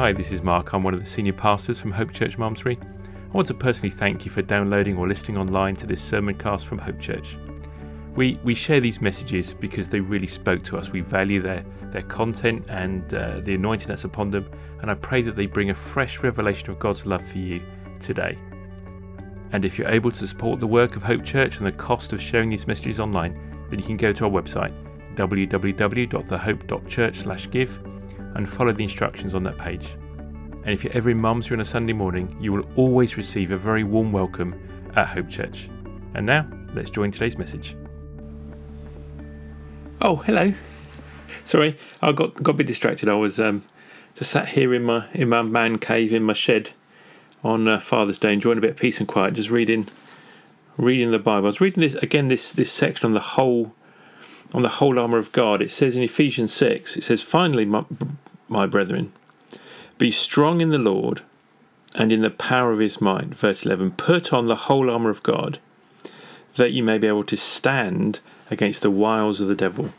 Hi, this is Mark. I'm one of the senior pastors from Hope Church Malmesbury. I want to personally thank you for downloading or listening online to this sermon cast from Hope Church. We, we share these messages because they really spoke to us. We value their, their content and uh, the anointing that's upon them, and I pray that they bring a fresh revelation of God's love for you today. And if you're able to support the work of Hope Church and the cost of sharing these messages online, then you can go to our website www.thehope.church/give and follow the instructions on that page. And if you're ever in Malmesbury on a Sunday morning, you will always receive a very warm welcome at Hope Church. And now, let's join today's message. Oh, hello. Sorry, I got got a bit distracted. I was um, just sat here in my in my man cave in my shed on uh, Father's Day, enjoying a bit of peace and quiet, just reading reading the Bible. I was reading this again this this section on the whole on the whole armor of God. It says in Ephesians six, it says, "Finally, my, my brethren, be strong in the Lord and in the power of His might." Verse eleven: Put on the whole armor of God, that you may be able to stand against the wiles of the devil.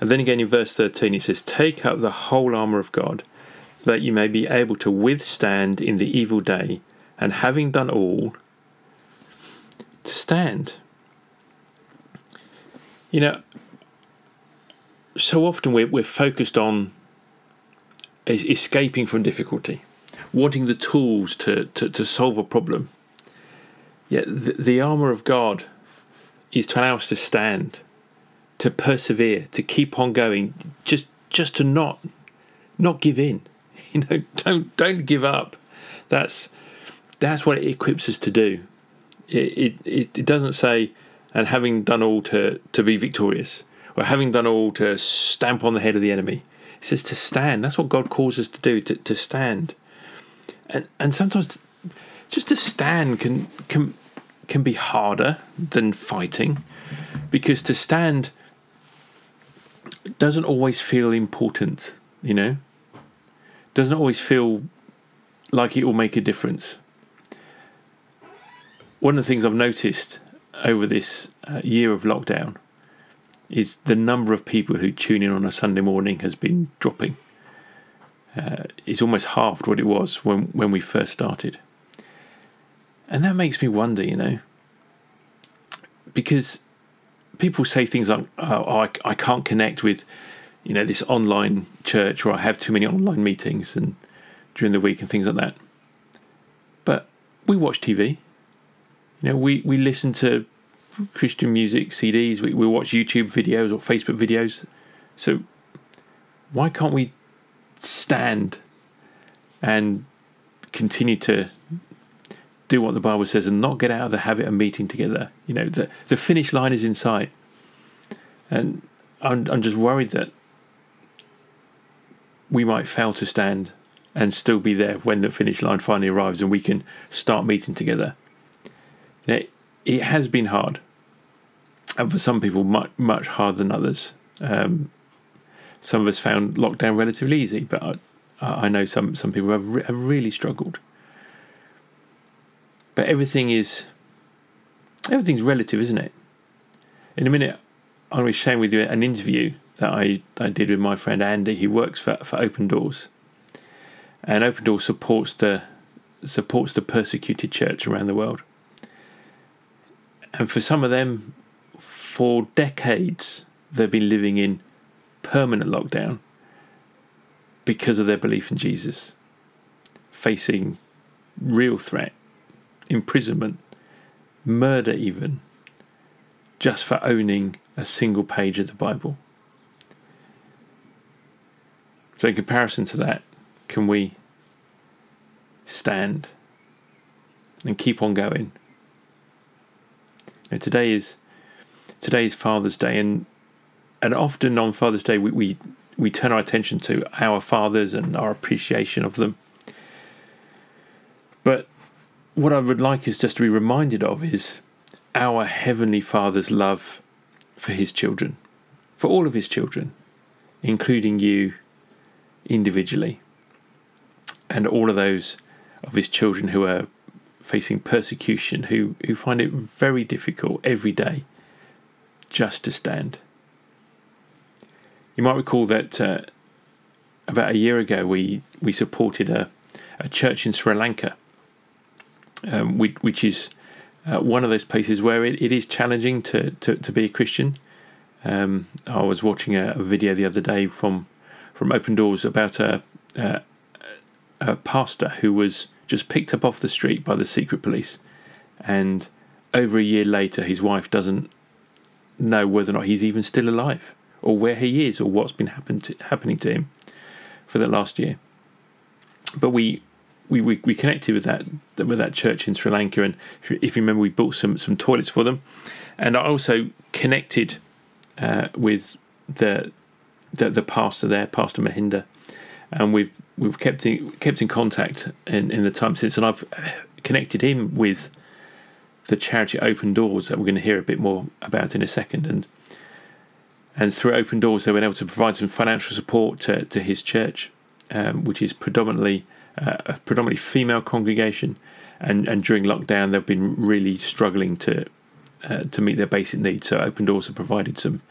And then again in verse 13 it says, Take up the whole armour of God, that you may be able to withstand in the evil day, and having done all, to stand. You know, so often we're, we're focused on escaping from difficulty, wanting the tools to, to, to solve a problem. Yet the, the armour of God is to allow us to stand, to persevere, to keep on going, just just to not not give in. You know, don't don't give up. That's that's what it equips us to do. It it, it doesn't say and having done all to, to be victorious, or having done all to stamp on the head of the enemy. It says to stand. That's what God calls us to do, to, to stand. And and sometimes just to stand can can can be harder than fighting because to stand doesn't always feel important, you know? Doesn't always feel like it will make a difference. One of the things I've noticed over this uh, year of lockdown is the number of people who tune in on a Sunday morning has been dropping. Uh, it's almost halved what it was when, when we first started. And that makes me wonder, you know, because people say things like, oh, I, I can't connect with, you know, this online church or I have too many online meetings and during the week and things like that. But we watch TV. You know, we, we listen to Christian music CDs, we, we watch YouTube videos or Facebook videos. So why can't we stand and continue to do what the Bible says and not get out of the habit of meeting together. You know, the, the finish line is in sight. And I'm, I'm just worried that we might fail to stand and still be there when the finish line finally arrives and we can start meeting together. You it has been hard. And for some people, much, much harder than others. Um, some of us found lockdown relatively easy, but I, I know some, some people have, re- have really struggled. But everything is everything's relative, isn't it? In a minute, I'm going to be sharing with you an interview that I, I did with my friend Andy, who works for, for Open Doors. And Open Doors supports the supports the persecuted church around the world. And for some of them, for decades, they've been living in permanent lockdown because of their belief in Jesus, facing real threat imprisonment, murder, even, just for owning a single page of the Bible. So, in comparison to that, can we stand and keep on going? Today is today is Father's Day, and and often on Father's Day we, we we turn our attention to our fathers and our appreciation of them. But what I would like us just to be reminded of is our Heavenly Father's love for His children, for all of His children, including you individually, and all of those of His children who are facing persecution, who, who find it very difficult every day just to stand. You might recall that uh, about a year ago, we we supported a, a church in Sri Lanka, um, which, which is uh, one of those places where it, it is challenging to, to, to be a Christian. Um, I was watching a, a, video the other day from from Open Doors about a, a, a pastor who was just picked up off the street by the secret police, and over a year later, his wife doesn't know whether or not he's even still alive, or where he is, or what's been happen to, happening to him for the last year. But we, we, we, we connected with that with that church in Sri Lanka, and if you, if you remember, we built some some toilets for them, and I also connected uh, with the, the the pastor there, Pastor Mahinda, and we've we've kept in, kept in contact in, in the time since, and I've connected him with the charity Open Doors that we're going to hear a bit more about in a second, and and through Open Doors, they've been able to provide some financial support to, to his church, um, which is predominantly uh, a predominantly female congregation. And, and during lockdown, they've been really struggling to uh, to meet their basic needs. So Open Doors have provided some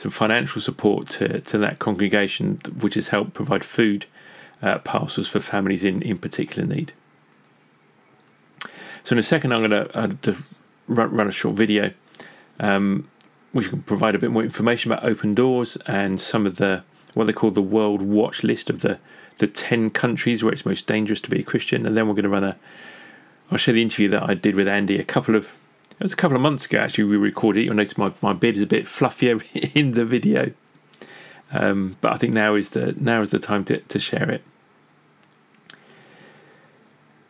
some financial support to, to that congregation, which has helped provide food uh, parcels for families in, in particular need. So in a second, I'm going to uh, run, run, a short video um, which can provide a bit more information about open doors and some of the what they call the world watch list of the the 10 countries where it's most dangerous to be a Christian. And then we're going to run a, I'll show the interview that I did with Andy a couple of, it was a couple of months ago actually we recorded it. You'll notice my, my beard is a bit fluffier in the video. Um, but I think now is the now is the time to, to share it.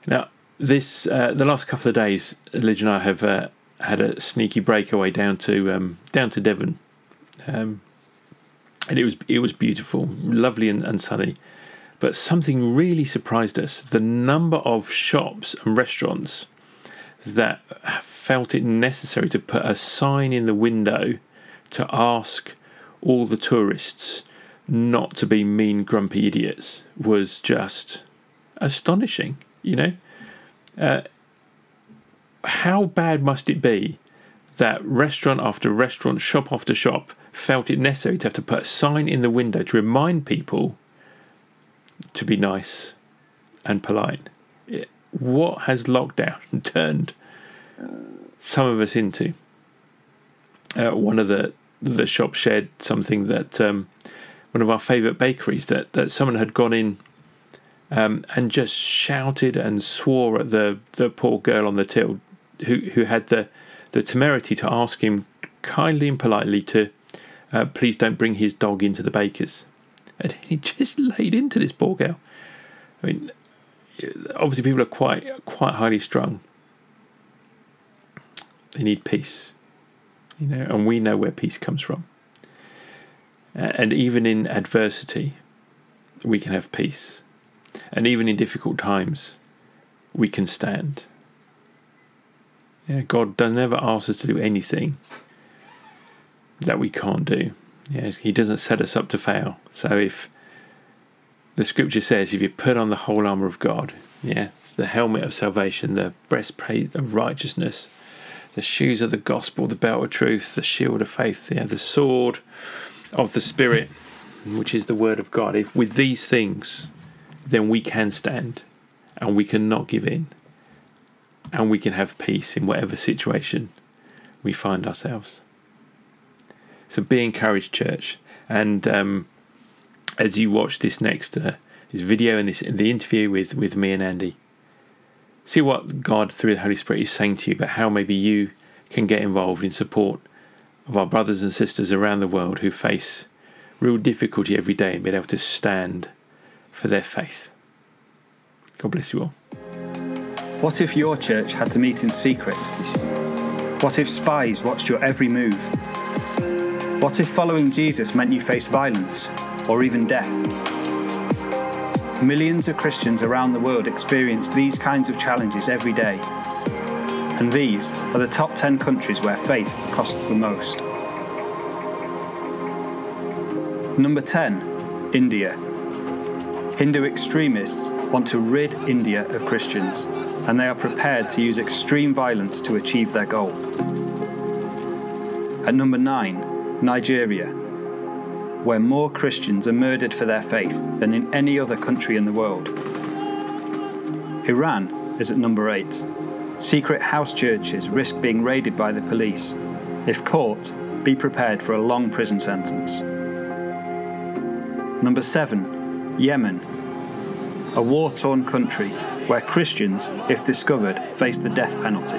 Now, this uh, the last couple of days, Lidge and I have uh, had a sneaky breakaway down to um, down to Devon, um, and it was it was beautiful, lovely and, and sunny. But something really surprised us: the number of shops and restaurants that felt it necessary to put a sign in the window to ask all the tourists not to be mean, grumpy idiots was just astonishing. You know. Uh, how bad must it be that restaurant after restaurant, shop after shop felt it necessary to have to put a sign in the window to remind people to be nice and polite? What has lockdown turned some of us into? Uh, one of the the shop shared something that um, one of our favourite bakeries that, that someone had gone in um, and just shouted and swore at the, the poor girl on the till who who had the the temerity to ask him kindly and politely to uh, please don't bring his dog into the baker's. And he just laid into this poor girl. I mean, obviously people are quite quite highly strung. They need peace, you know, and we know where peace comes from. And even in adversity, we can have peace. And even in difficult times, we can stand. Yeah, God does never ask us to do anything that we can't do. Yeah, He doesn't set us up to fail. So if the scripture says, if you put on the whole armor of God, yeah, the helmet of salvation, the breastplate of righteousness, the shoes of the gospel, the belt of truth, the shield of faith, yeah, the sword of the Spirit, which is the word of God. If with these things, then we can stand and we cannot give in and we can have peace in whatever situation we find ourselves. So be encouraged, church. And um, as you watch this next uh, this video and this the interview with, with me and Andy, see what God through the Holy Spirit is saying to you about how maybe you can get involved in support of our brothers and sisters around the world who face real difficulty every day and being able to stand for their faith. God bless you all. What if your church had to meet in secret? What if spies watched your every move? What if following Jesus meant you faced violence or even death? Millions of Christians around the world experience these kinds of challenges every day. And these are the top 10 countries where faith costs the most. Number 10, India. Hindu extremists want to rid India of Christians and they are prepared to use extreme violence to achieve their goal. At number 9, Nigeria. Where more Christians are murdered for their faith than in any other country in the world. Iran is at number 8. Secret house churches risk being raided by the police. If caught, be prepared for a long prison sentence. Number 7. Yemen. A war torn country where Christians, if discovered, face the death penalty.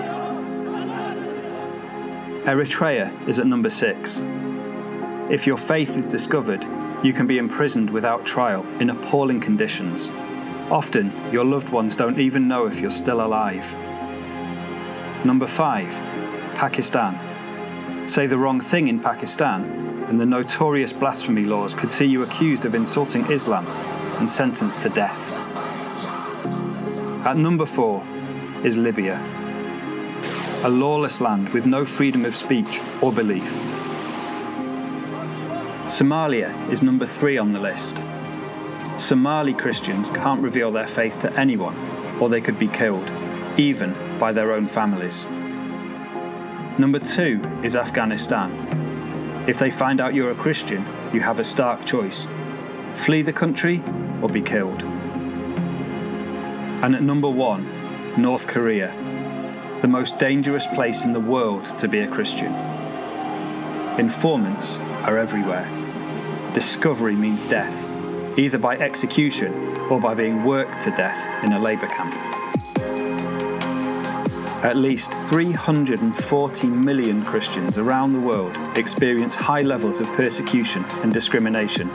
Eritrea is at number 6. If your faith is discovered, you can be imprisoned without trial in appalling conditions. Often, your loved ones don't even know if you're still alive. Number 5. Pakistan. Say the wrong thing in Pakistan, and the notorious blasphemy laws could see you accused of insulting Islam and sentenced to death. At number 4 is Libya. A lawless land with no freedom of speech or belief. Somalia is number 3 on the list. Somali Christians can't reveal their faith to anyone, or they could be killed, even by their own families. Number two is Afghanistan. If they find out you're a Christian, you have a stark choice flee the country or be killed. And at number one, North Korea, the most dangerous place in the world to be a Christian. Informants are everywhere. Discovery means death, either by execution or by being worked to death in a labour camp. At least 340 million Christians around the world experience high levels of persecution and discrimination.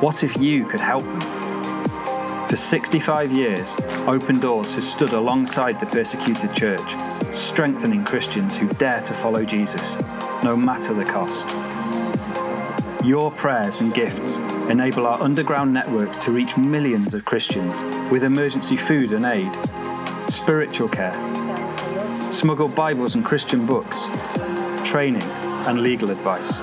What if you could help them? For 65 years, Open Doors has stood alongside the persecuted church, strengthening Christians who dare to follow Jesus, no matter the cost. Your prayers and gifts enable our underground networks to reach millions of Christians with emergency food and aid, spiritual care, smuggled Bibles and Christian books, training, and legal advice.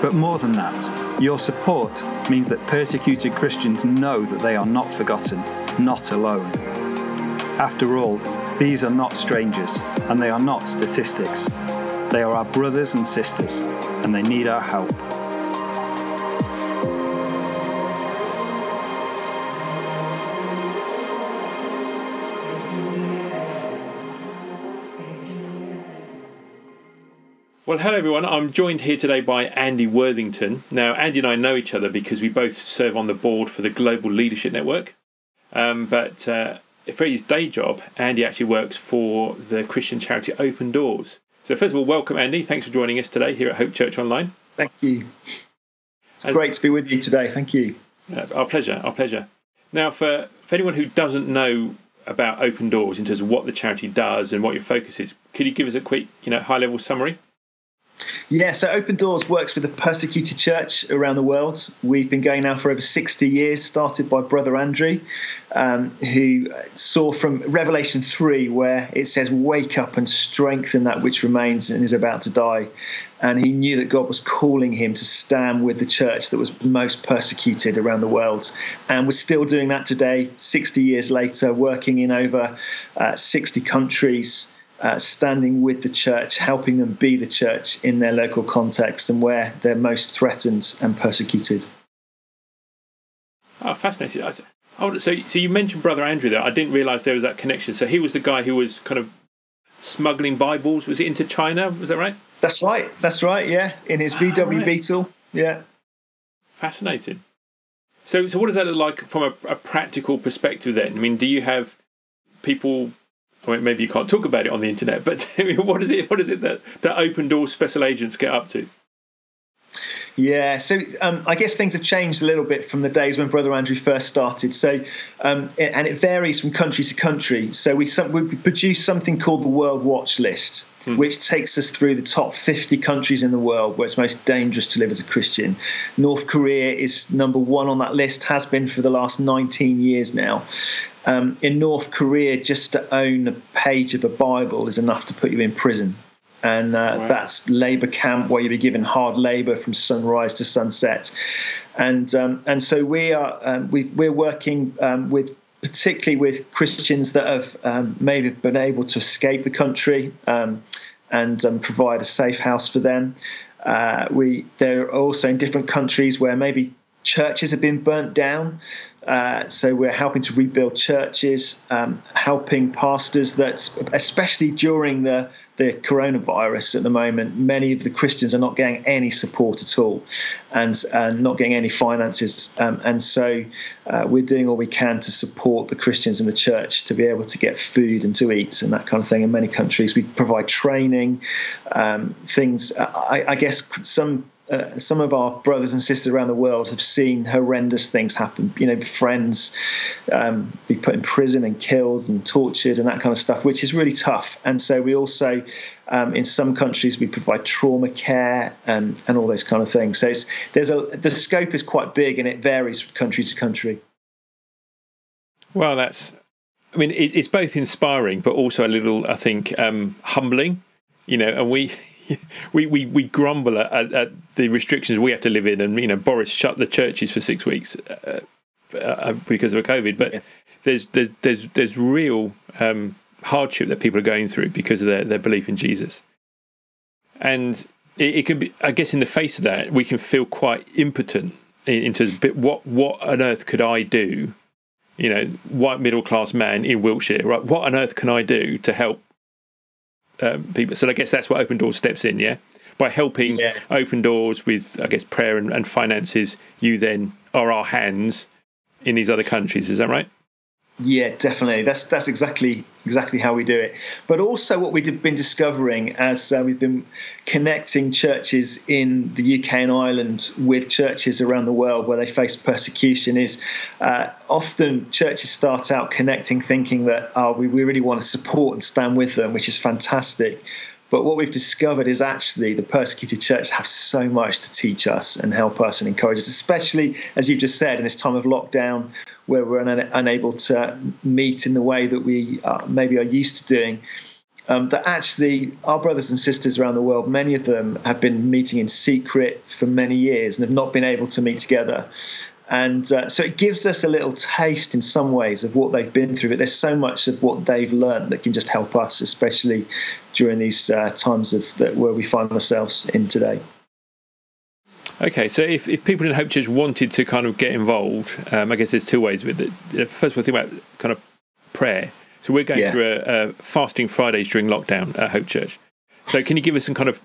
But more than that, your support means that persecuted Christians know that they are not forgotten, not alone. After all, these are not strangers, and they are not statistics. They are our brothers and sisters, and they need our help. Well, hello everyone. I'm joined here today by Andy Worthington. Now, Andy and I know each other because we both serve on the board for the Global Leadership Network. Um, but uh, for his day job, Andy actually works for the Christian charity Open Doors. So, first of all, welcome, Andy. Thanks for joining us today here at Hope Church Online. Thank you. It's As, great to be with you today. Thank you. Uh, our pleasure. Our pleasure. Now, for, for anyone who doesn't know about Open Doors in terms of what the charity does and what your focus is, could you give us a quick, you know, high level summary? Yeah, so Open Doors works with the persecuted church around the world. We've been going now for over 60 years, started by Brother Andrew, um, who saw from Revelation 3, where it says, Wake up and strengthen that which remains and is about to die. And he knew that God was calling him to stand with the church that was most persecuted around the world. And we're still doing that today, 60 years later, working in over uh, 60 countries uh, standing with the church, helping them be the church in their local context and where they're most threatened and persecuted. Oh, fascinating. Oh, so, so you mentioned Brother Andrew there. I didn't realise there was that connection. So he was the guy who was kind of smuggling Bibles. Was it into China? Was that right? That's right. That's right. Yeah, in his VW oh, right. Beetle. Yeah. Fascinating. So, so what does that look like from a, a practical perspective? Then, I mean, do you have people I mean, maybe you can't talk about it on the internet, but what is it? What is it that that open door special agents get up to? Yeah, so um, I guess things have changed a little bit from the days when Brother Andrew first started. So, um, and it varies from country to country. So we, we produce something called the World Watch List, hmm. which takes us through the top 50 countries in the world where it's most dangerous to live as a Christian. North Korea is number one on that list, has been for the last 19 years now. Um, in North Korea, just to own a page of a Bible is enough to put you in prison and uh, wow. that's labour camp where you'll be given hard labour from sunrise to sunset, and um, and so we are um, we are working um, with particularly with Christians that have um, maybe been able to escape the country um, and um, provide a safe house for them. Uh, we there are also in different countries where maybe churches have been burnt down. Uh, so we're helping to rebuild churches, um, helping pastors that, especially during the, the coronavirus at the moment, many of the Christians are not getting any support at all and uh, not getting any finances. Um, and so uh, we're doing all we can to support the Christians in the church to be able to get food and to eat and that kind of thing. In many countries, we provide training, um, things. I, I guess some uh, some of our brothers and sisters around the world have seen horrendous things happen. You know, friends um, be put in prison and killed and tortured and that kind of stuff, which is really tough. And so we also, um, in some countries, we provide trauma care and, and all those kind of things. So there's a the scope is quite big and it varies from country to country. Well, that's. I mean, it, it's both inspiring, but also a little, I think, um, humbling. You know, and we we, we, we grumble at, at, the restrictions we have to live in, and you know Boris shut the churches for six weeks uh, uh, because of COVID. But yeah. there's there's there's there's real um, hardship that people are going through because of their, their belief in Jesus, and it, it can be. I guess in the face of that, we can feel quite impotent in, in terms of what what on earth could I do? You know, white middle class man in Wiltshire, right? What on earth can I do to help um, people. So I guess that's what Open Doors steps in, yeah. By helping yeah. Open Doors with, I guess, prayer and, and finances, you then are our hands in these other countries. Is that right? Yeah, definitely. That's that's exactly exactly how we do it. But also, what we've been discovering as uh, we've been connecting churches in the UK and Ireland with churches around the world where they face persecution is uh, often churches start out connecting, thinking that oh, we, we really want to support and stand with them, which is fantastic. But what we've discovered is actually the persecuted church have so much to teach us and help us and encourage us, especially as you've just said in this time of lockdown where we're un- unable to meet in the way that we uh, maybe are used to doing. Um, that actually our brothers and sisters around the world, many of them have been meeting in secret for many years and have not been able to meet together. And uh, so it gives us a little taste in some ways of what they've been through. But there's so much of what they've learned that can just help us, especially during these uh, times of where we find ourselves in today. Okay, so if, if people in Hope Church wanted to kind of get involved, um, I guess there's two ways with it. First of all, think about kind of prayer. So we're going yeah. through a, a, fasting Fridays during lockdown at Hope Church. So can you give us some kind of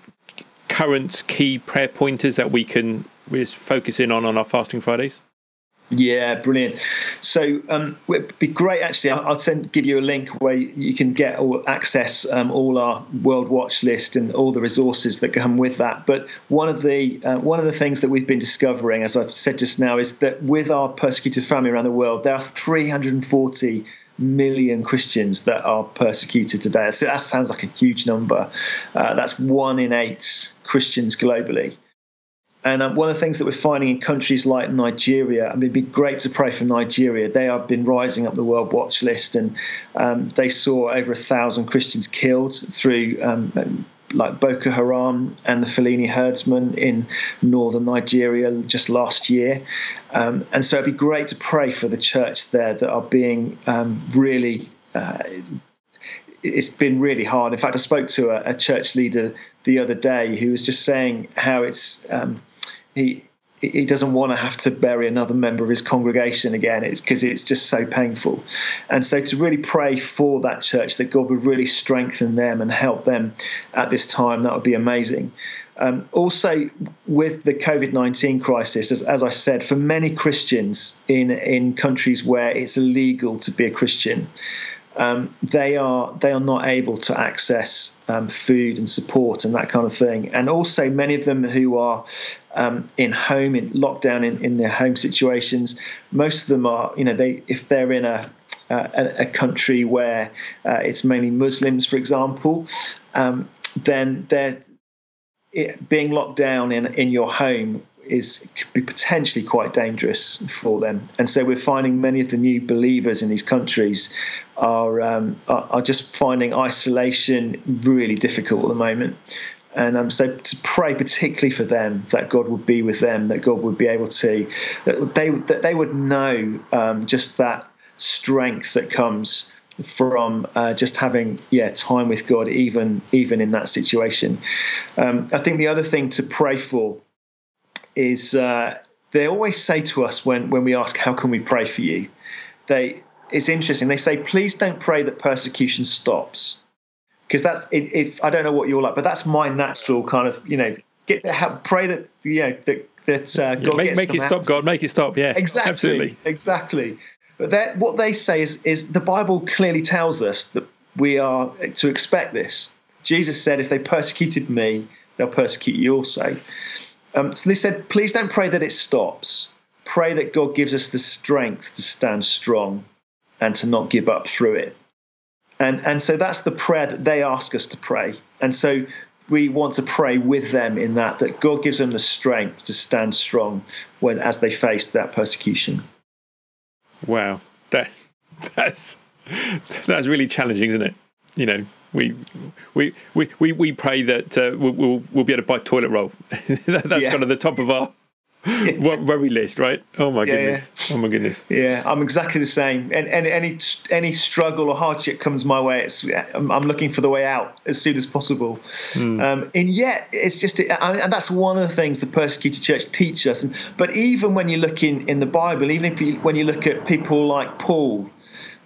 current key prayer pointers that we can we focus in on on our fasting Fridays? Yeah, brilliant. So um, it'd be great. Actually, I'll, send give you a link where you can get all access um, all our World Watch list and all the resources that come with that. But one of the uh, one of the things that we've been discovering, as I've said just now, is that with our persecuted family around the world, there are 340 million Christians that are persecuted today. So that sounds like a huge number. Uh, that's one in eight Christians globally. And um, one of the things that we're finding in countries like Nigeria, I mean, it'd be great to pray for Nigeria. They have been rising up the World Watch list, and um, they saw over a thousand Christians killed through um, like Boko Haram and the Fulani herdsmen in northern Nigeria just last year. Um, and so it'd be great to pray for the church there that are being um, really. Uh, it's been really hard. In fact, I spoke to a, a, church leader the other day who was just saying how it's um, he he doesn't want to have to bury another member of his congregation again. It's because it's just so painful. And so to really pray for that church that God would really strengthen them and help them at this time, that would be amazing. Um, also, with the COVID 19 crisis, as, as, I said, for many Christians in, in countries where it's illegal to be a Christian, um, they are they are not able to access um, food and support and that kind of thing. And also, many of them who are um, in home in lockdown in, in their home situations, most of them are you know they if they're in a a, a country where uh, it's mainly Muslims, for example, um, then they're it, being locked down in in your home is could be potentially quite dangerous for them. And so we're finding many of the new believers in these countries are um, are, are, just finding isolation really difficult at the moment. And um, so to pray particularly for them that God would be with them, that God would be able to, that they that they would know um, just that strength that comes from uh, just having yeah time with God, even even in that situation. Um, I think the other thing to pray for is uh, they always say to us when when we ask how can we pray for you, they it's interesting. They say please don't pray that persecution stops because that's if I don't know what you're like, but that's my natural kind of you know get help pray that you know that that uh, God yeah, make, make it stop, God, make it stop. Yeah, exactly, absolutely, exactly. But what they say is, is the Bible clearly tells us that we are to expect this. Jesus said, if they persecuted me, they'll persecute you also. Um, so they said, please don't pray that it stops. Pray that God gives us the strength to stand strong and to not give up through it. And, and so that's the prayer that they ask us to pray. And so we want to pray with them in that, that God gives them the strength to stand strong when as they face that persecution. Wow, that that's that's really challenging, isn't it? You know, we we we we, we pray that uh, we'll, we'll, we'll be able to buy toilet roll. that's yeah. kind of the top of our worry list, right? Oh my yeah, goodness! Yeah. Oh my goodness! Yeah, I'm exactly the same. And, and any any struggle or hardship comes my way, it's I'm, I'm looking for the way out as soon as possible. Mm. Um, and yet, it's just, and that's one of the things the persecuted church teach us. And, but even when you look in in the Bible, even if you, when you look at people like Paul.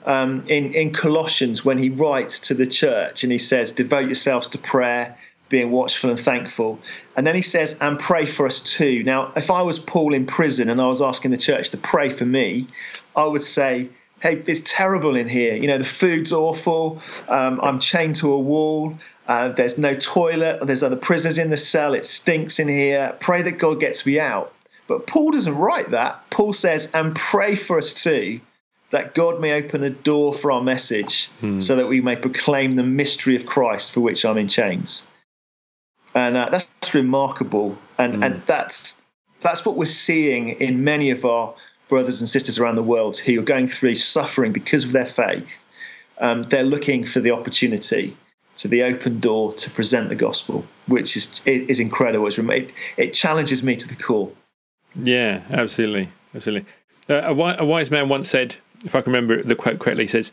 Um, in, in Colossians, when he writes to the church and he says, Devote yourselves to prayer, being watchful and thankful. And then he says, and pray for us too. Now, if I was Paul in prison and I was asking the church to pray for me, I would say, hey, it's terrible in here. You know, the food's awful. Um, I'm chained to a wall. Uh, there's no toilet. There's other prisoners in the cell. It stinks in here. Pray that God gets me out. But Paul doesn't write that. Paul says, and pray for us too, that God may open a door for our message hmm. so that we may proclaim the mystery of Christ for which I'm in chains and uh, that's, remarkable. And mm. and that's that's what we're seeing in many of our brothers and sisters around the world who are going through suffering because of their faith. Um, they're looking for the opportunity to the open door to present the gospel, which is is incredible. It, it challenges me to the core. Yeah, absolutely, absolutely. Uh, a, wise man once said, if I can remember the quote correctly, says,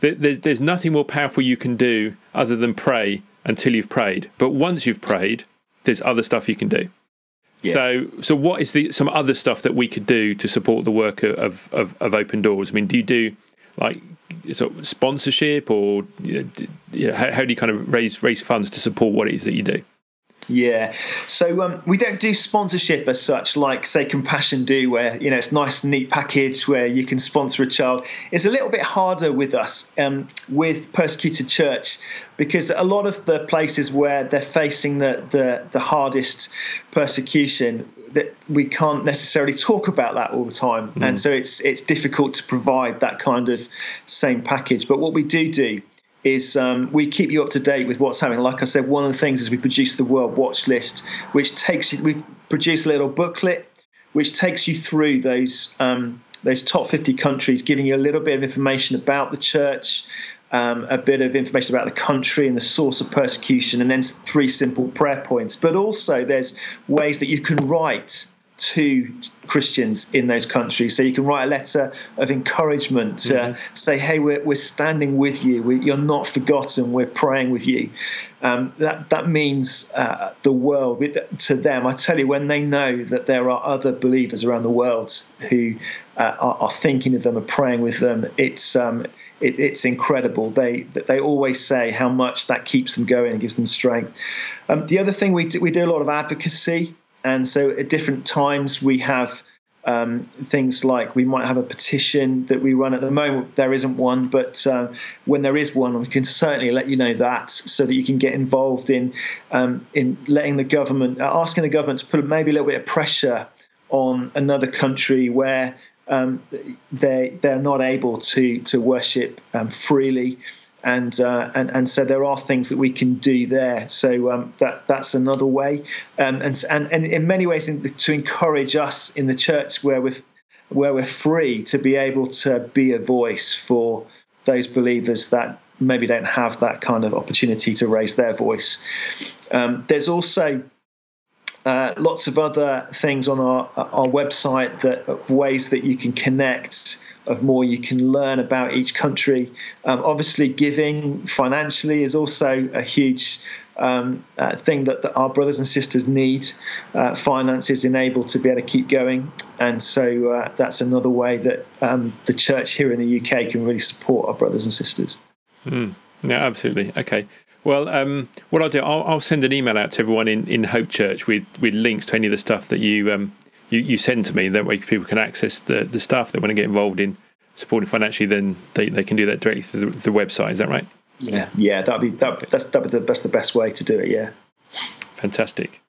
"There's there's nothing more powerful you can do other than pray until you've prayed. But once you've prayed, there's other stuff you can do. Yeah. So, so what is the some other stuff that we could do to support the work of, of, of Open Doors? I mean, do you do like sort of sponsorship, or you know, how, how do you kind of raise raise funds to support what it is that you do? Yeah, so um, we don't do sponsorship as such, like say Compassion do, where you know it's nice, neat package where you can sponsor a child. It's a little bit harder with us um, with persecuted church because a lot of the places where they're facing the the, the hardest persecution, that we can't necessarily talk about that all the time, mm. and so it's it's difficult to provide that kind of same package. But what we do do is um, we keep you up to date with what's happening. Like I said, one of the things is we produce the World Watch List, which takes you. We produce a little booklet which takes you through those um, those top 50 countries, giving you a little bit of information about the church, um, a bit of information about the country and the source of persecution, and then three simple prayer points. But also, there's ways that you can write to Christians in those countries. So you can write a letter of encouragement to mm-hmm. say, hey, we're, we're standing with you. We, you're not forgotten. We're praying with you. Um, that, that means uh, the world to them. I tell you, when they know that there are other believers around the world who uh, are, are, thinking of them and praying with them, it's. Um, it, it's incredible. They they always say how much that keeps them going and gives them strength. Um, the other thing we do, we do a lot of advocacy. And so at different times, we have um, things like we might have a petition that we run at the moment. There isn't one, but uh, when there is one, we can certainly let you know that so that you can get involved in um, in letting the government, uh, asking the government to put maybe a little bit of pressure on another country where um, they they're not able to to worship um, freely and uh, and and so there are things that we can do there. So um, that that's another way, um, and and and in many ways in, to encourage us in the church where we're where we're free to be able to be a voice for those believers that maybe don't have that kind of opportunity to raise their voice. Um, there's also uh, lots of other things on our our website that ways that you can connect of more you can learn about each country. Um, obviously, giving financially is also a huge um, uh, thing that, that, our brothers and sisters need. Uh, finances enable to be able to keep going, and so uh, that's another way that um, the church here in the UK can really support our brothers and sisters. Mm. Yeah, absolutely. Okay. Well, um, what I'll do, I'll, I'll, send an email out to everyone in, in Hope Church with, with links to any of the stuff that you um, you, you send to me. That way, people can access the, the stuff they want to get involved in supporting financially. Then they, they can do that directly through the, the website. Is that right? Yeah, yeah. That'd be that, that's that'd be the best the best way to do it. Yeah. Fantastic.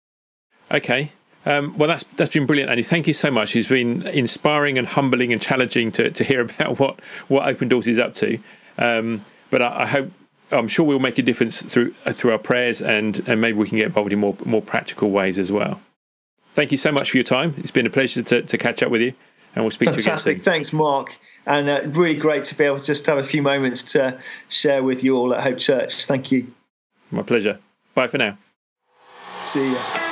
Okay. Um, well, that's that's been brilliant, Andy. Thank you so much. It's been inspiring and humbling and challenging to, to hear about what, what Open Doors is up to. Um, but I, I, hope I'm sure we'll make a difference through through our prayers and and maybe we can get involved in more more practical ways as well. Thank you so much for your time. It's been a pleasure to, to catch up with you, and we'll speak Fantastic. to you again. Thanks, Mark. And uh, really great to be able to just have a few moments to share with you all at Hope Church. Thank you. My pleasure. Bye for now. See you.